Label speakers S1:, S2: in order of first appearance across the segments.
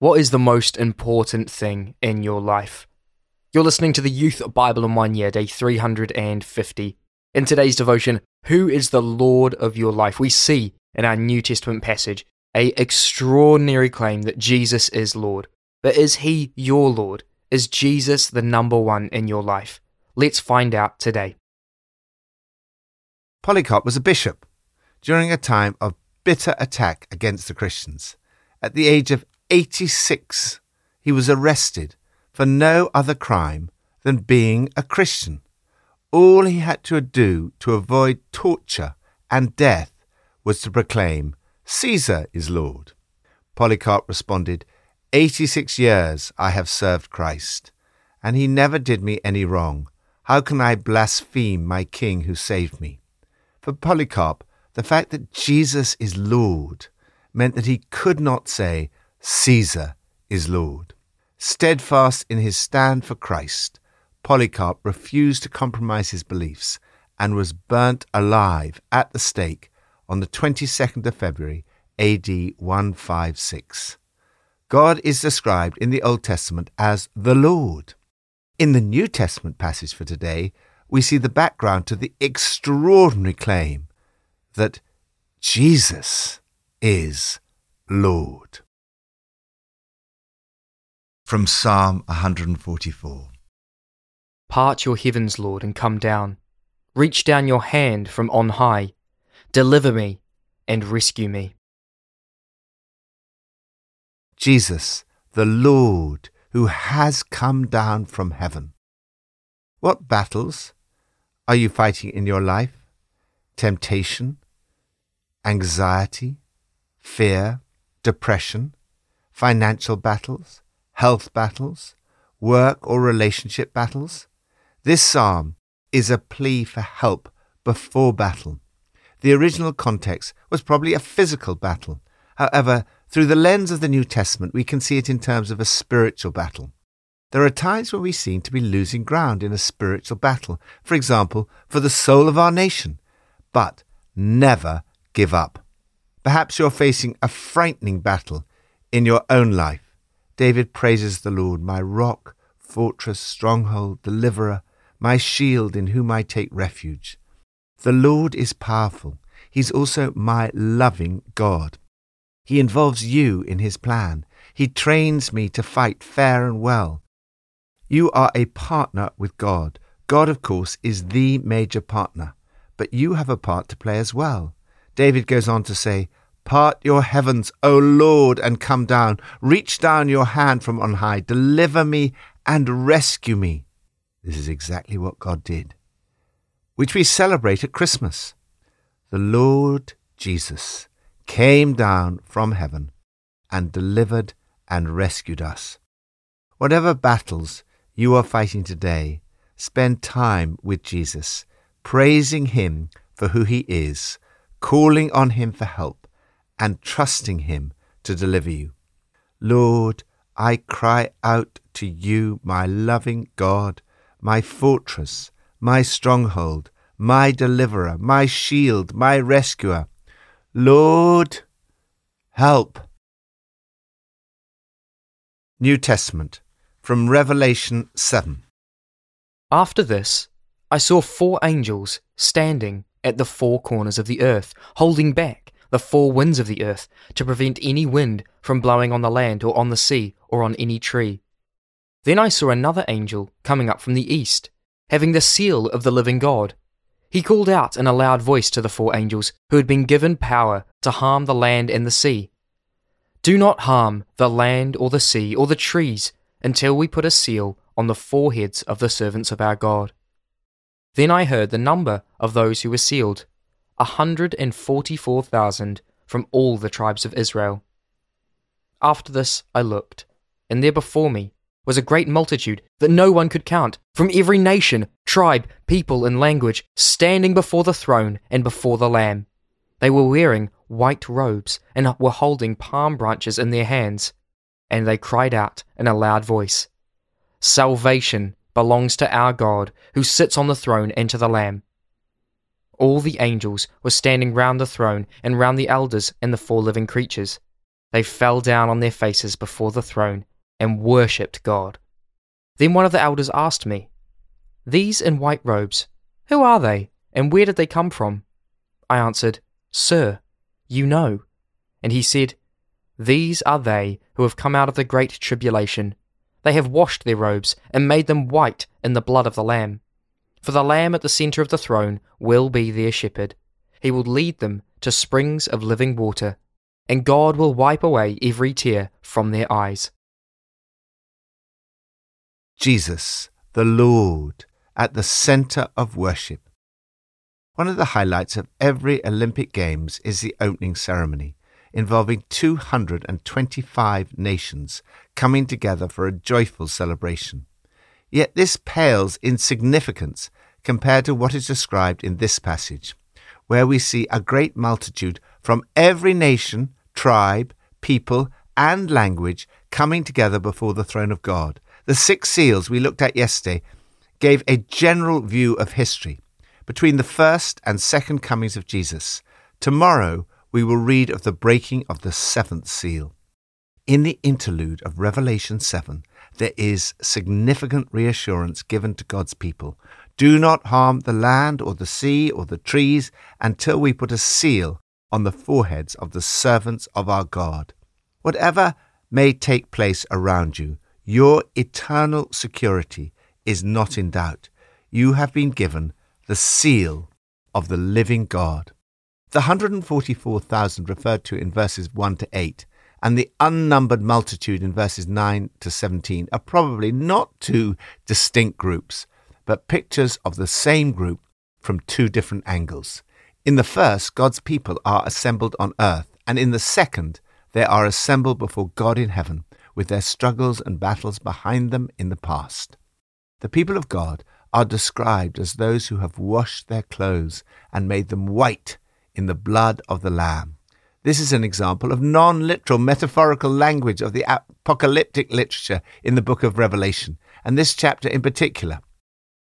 S1: What is the most important thing in your life? You're listening to the Youth Bible in One Year, day 350. In today's devotion, who is the Lord of your life? We see in our New Testament passage a extraordinary claim that Jesus is Lord. But is he your Lord? Is Jesus the number one in your life? Let's find out today.
S2: Polycarp was a bishop during a time of bitter attack against the Christians. At the age of 86, he was arrested for no other crime than being a Christian. All he had to do to avoid torture and death was to proclaim, Caesar is Lord. Polycarp responded, 86 years I have served Christ, and he never did me any wrong. How can I blaspheme my king who saved me? For Polycarp, the fact that Jesus is Lord meant that he could not say, Caesar is Lord. Steadfast in his stand for Christ, Polycarp refused to compromise his beliefs and was burnt alive at the stake on the 22nd of February, AD 156. God is described in the Old Testament as the Lord. In the New Testament passage for today, we see the background to the extraordinary claim that Jesus is Lord from Psalm 144.
S1: Part your heavens, Lord, and come down. Reach down your hand from on high. Deliver me and rescue me.
S2: Jesus, the Lord, who has come down from heaven. What battles are you fighting in your life? Temptation, anxiety, fear, depression, financial battles, health battles, work or relationship battles. This psalm is a plea for help before battle. The original context was probably a physical battle. However, through the lens of the New Testament, we can see it in terms of a spiritual battle. There are times when we seem to be losing ground in a spiritual battle, for example, for the soul of our nation. But never give up. Perhaps you're facing a frightening battle in your own life. David praises the Lord, my rock, fortress, stronghold, deliverer, my shield in whom I take refuge. The Lord is powerful. He's also my loving God. He involves you in his plan. He trains me to fight fair and well. You are a partner with God. God, of course, is the major partner, but you have a part to play as well. David goes on to say, Part your heavens, O Lord, and come down. Reach down your hand from on high. Deliver me and rescue me. This is exactly what God did, which we celebrate at Christmas. The Lord Jesus came down from heaven and delivered and rescued us. Whatever battles you are fighting today, spend time with Jesus, praising Him for who He is, calling on Him for help and trusting Him to deliver you. Lord, I cry out to you, my loving God, my fortress, my stronghold, my deliverer, my shield, my rescuer. Lord, help. New Testament from Revelation 7.
S1: After this, I saw four angels standing at the four corners of the earth, holding back the four winds of the earth, to prevent any wind from blowing on the land or on the sea or on any tree. Then I saw another angel coming up from the east, having the seal of the living God. He called out in a loud voice to the four angels who had been given power to harm the land and the sea Do not harm the land or the sea or the trees until we put a seal on the foreheads of the servants of our God. Then I heard the number of those who were sealed 144,000 from all the tribes of Israel. After this I looked, and there before me was a great multitude that no one could count, from every nation, tribe, people, and language, standing before the throne and before the Lamb. They were wearing white robes and were holding palm branches in their hands, and they cried out in a loud voice Salvation belongs to our God, who sits on the throne, and to the Lamb all the angels were standing round the throne and round the elders and the four living creatures. They fell down on their faces before the throne and worshipped God. Then one of the elders asked me, These in white robes, who are they, and where did they come from? I answered, Sir, you know. And he said, These are they who have come out of the great tribulation. They have washed their robes and made them white in the blood of the Lamb. For the Lamb at the centre of the throne will be their shepherd. He will lead them to springs of living water, and God will wipe away every tear from their eyes.
S2: Jesus, the Lord, at the centre of worship. One of the highlights of every Olympic Games is the opening ceremony, involving 225 nations coming together for a joyful celebration. Yet this pales in significance compared to what is described in this passage, where we see a great multitude from every nation, tribe, people, and language coming together before the throne of God. The six seals we looked at yesterday gave a general view of history between the first and second comings of Jesus. Tomorrow we will read of the breaking of the seventh seal. In the interlude of Revelation 7, there is significant reassurance given to God's people. Do not harm the land or the sea or the trees until we put a seal on the foreheads of the servants of our God. Whatever may take place around you, your eternal security is not in doubt. You have been given the seal of the living God. The 144,000 referred to in verses 1 to 8 and the unnumbered multitude in verses 9 to 17 are probably not two distinct groups, but pictures of the same group from two different angles. In the first, God's people are assembled on earth, and in the second, they are assembled before God in heaven, with their struggles and battles behind them in the past. The people of God are described as those who have washed their clothes and made them white in the blood of the Lamb. This is an example of non literal metaphorical language of the apocalyptic literature in the book of Revelation, and this chapter in particular.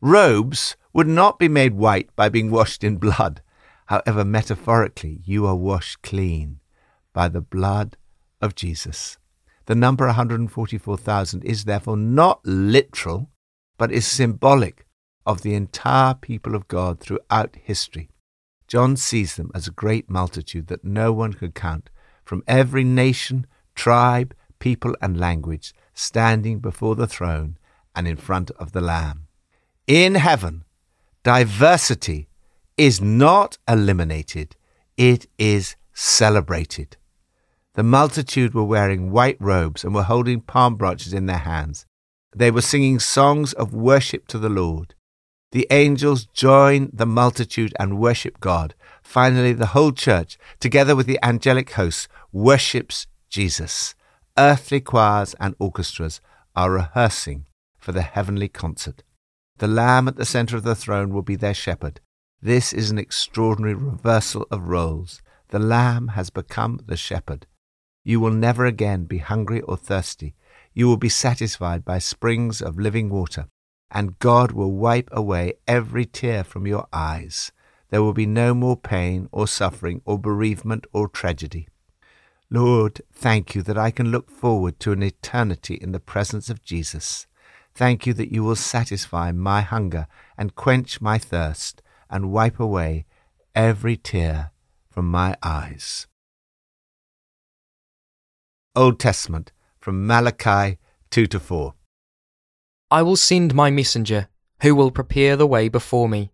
S2: Robes would not be made white by being washed in blood. However, metaphorically, you are washed clean by the blood of Jesus. The number 144,000 is therefore not literal, but is symbolic of the entire people of God throughout history. John sees them as a great multitude that no one could count, from every nation, tribe, people, and language, standing before the throne and in front of the Lamb. In heaven, diversity is not eliminated, it is celebrated. The multitude were wearing white robes and were holding palm branches in their hands. They were singing songs of worship to the Lord. The angels join the multitude and worship God. Finally, the whole church, together with the angelic hosts, worships Jesus. Earthly choirs and orchestras are rehearsing for the heavenly concert. The Lamb at the center of the throne will be their shepherd. This is an extraordinary reversal of roles. The Lamb has become the shepherd. You will never again be hungry or thirsty. You will be satisfied by springs of living water and God will wipe away every tear from your eyes. There will be no more pain or suffering or bereavement or tragedy. Lord, thank you that I can look forward to an eternity in the presence of Jesus. Thank you that you will satisfy my hunger and quench my thirst and wipe away every tear from my eyes. Old Testament from Malachi 2 to 4.
S1: I will send my messenger, who will prepare the way before me.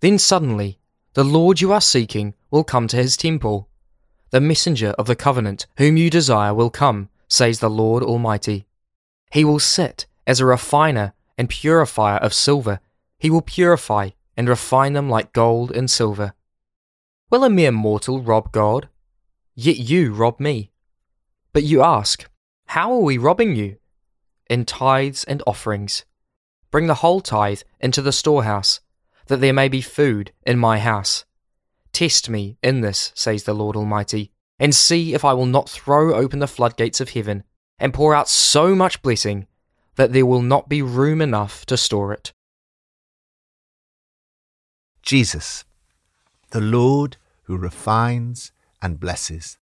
S1: Then suddenly, the Lord you are seeking will come to his temple. The messenger of the covenant whom you desire will come, says the Lord Almighty. He will sit as a refiner and purifier of silver. He will purify and refine them like gold and silver. Will a mere mortal rob God? Yet you rob me. But you ask, How are we robbing you? In tithes and offerings. Bring the whole tithe into the storehouse, that there may be food in my house. Test me in this, says the Lord Almighty, and see if I will not throw open the floodgates of heaven and pour out so much blessing that there will not be room enough to store it.
S2: Jesus, the Lord who refines and blesses.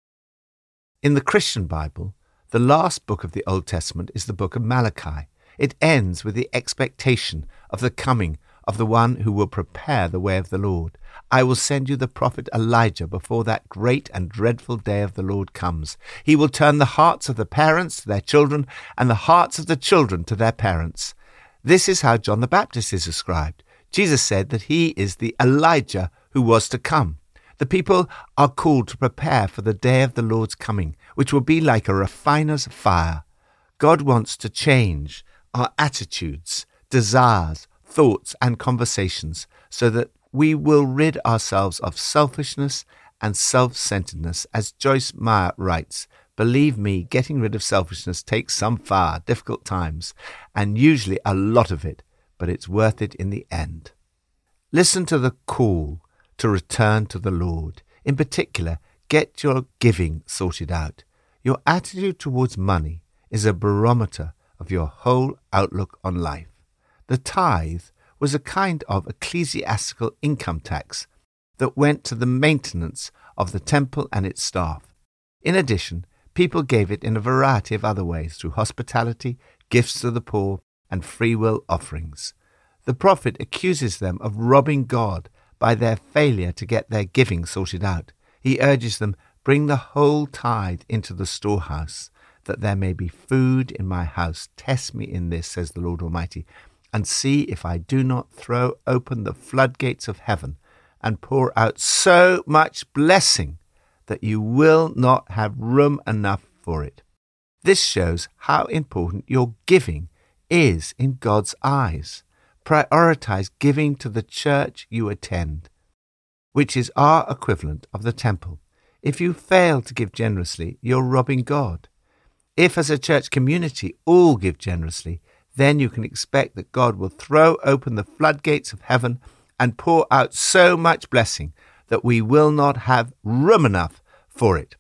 S2: In the Christian Bible, the last book of the Old Testament is the book of Malachi. It ends with the expectation of the coming of the one who will prepare the way of the Lord. I will send you the prophet Elijah before that great and dreadful day of the Lord comes. He will turn the hearts of the parents to their children and the hearts of the children to their parents. This is how John the Baptist is described. Jesus said that he is the Elijah who was to come. The people are called to prepare for the day of the Lord's coming, which will be like a refiner's fire. God wants to change our attitudes, desires, thoughts, and conversations so that we will rid ourselves of selfishness and self centeredness. As Joyce Meyer writes, Believe me, getting rid of selfishness takes some far difficult times, and usually a lot of it, but it's worth it in the end. Listen to the call to return to the Lord. In particular, get your giving sorted out. Your attitude towards money is a barometer of your whole outlook on life. The tithe was a kind of ecclesiastical income tax that went to the maintenance of the temple and its staff. In addition, people gave it in a variety of other ways through hospitality, gifts to the poor, and free will offerings. The prophet accuses them of robbing God by their failure to get their giving sorted out. He urges them, Bring the whole tithe into the storehouse, that there may be food in my house. Test me in this, says the Lord Almighty, and see if I do not throw open the floodgates of heaven and pour out so much blessing that you will not have room enough for it. This shows how important your giving is in God's eyes prioritize giving to the church you attend, which is our equivalent of the temple. If you fail to give generously, you're robbing God. If, as a church community, all give generously, then you can expect that God will throw open the floodgates of heaven and pour out so much blessing that we will not have room enough for it.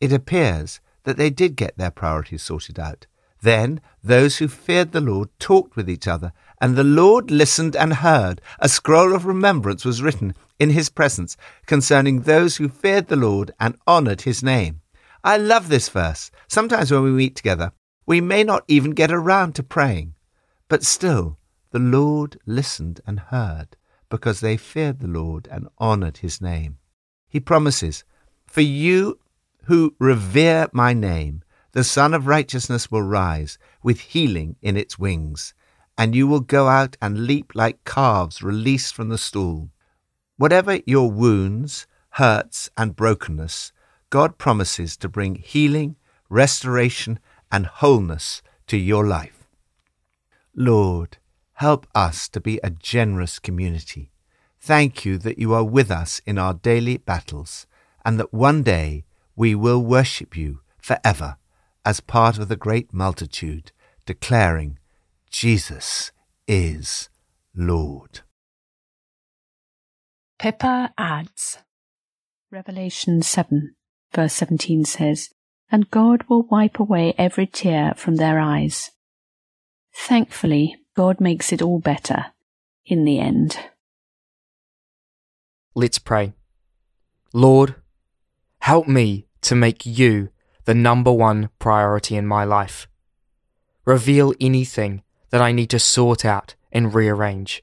S2: It appears that they did get their priorities sorted out. Then those who feared the Lord talked with each other, and the Lord listened and heard. A scroll of remembrance was written in his presence concerning those who feared the Lord and honoured his name. I love this verse. Sometimes when we meet together, we may not even get around to praying. But still, the Lord listened and heard, because they feared the Lord and honoured his name. He promises, For you who revere my name, the Sun of Righteousness will rise with healing in its wings, and you will go out and leap like calves released from the stool. Whatever your wounds, hurts, and brokenness, God promises to bring healing, restoration, and wholeness to your life. Lord, help us to be a generous community. Thank you that you are with us in our daily battles, and that one day we will worship you forever as part of the great multitude, declaring, Jesus is Lord.
S3: Pippa adds, Revelation 7, verse 17 says, And God will wipe away every tear from their eyes. Thankfully, God makes it all better in the end.
S1: Let's pray. Lord, help me to make you the number one priority in my life. Reveal anything that I need to sort out and rearrange.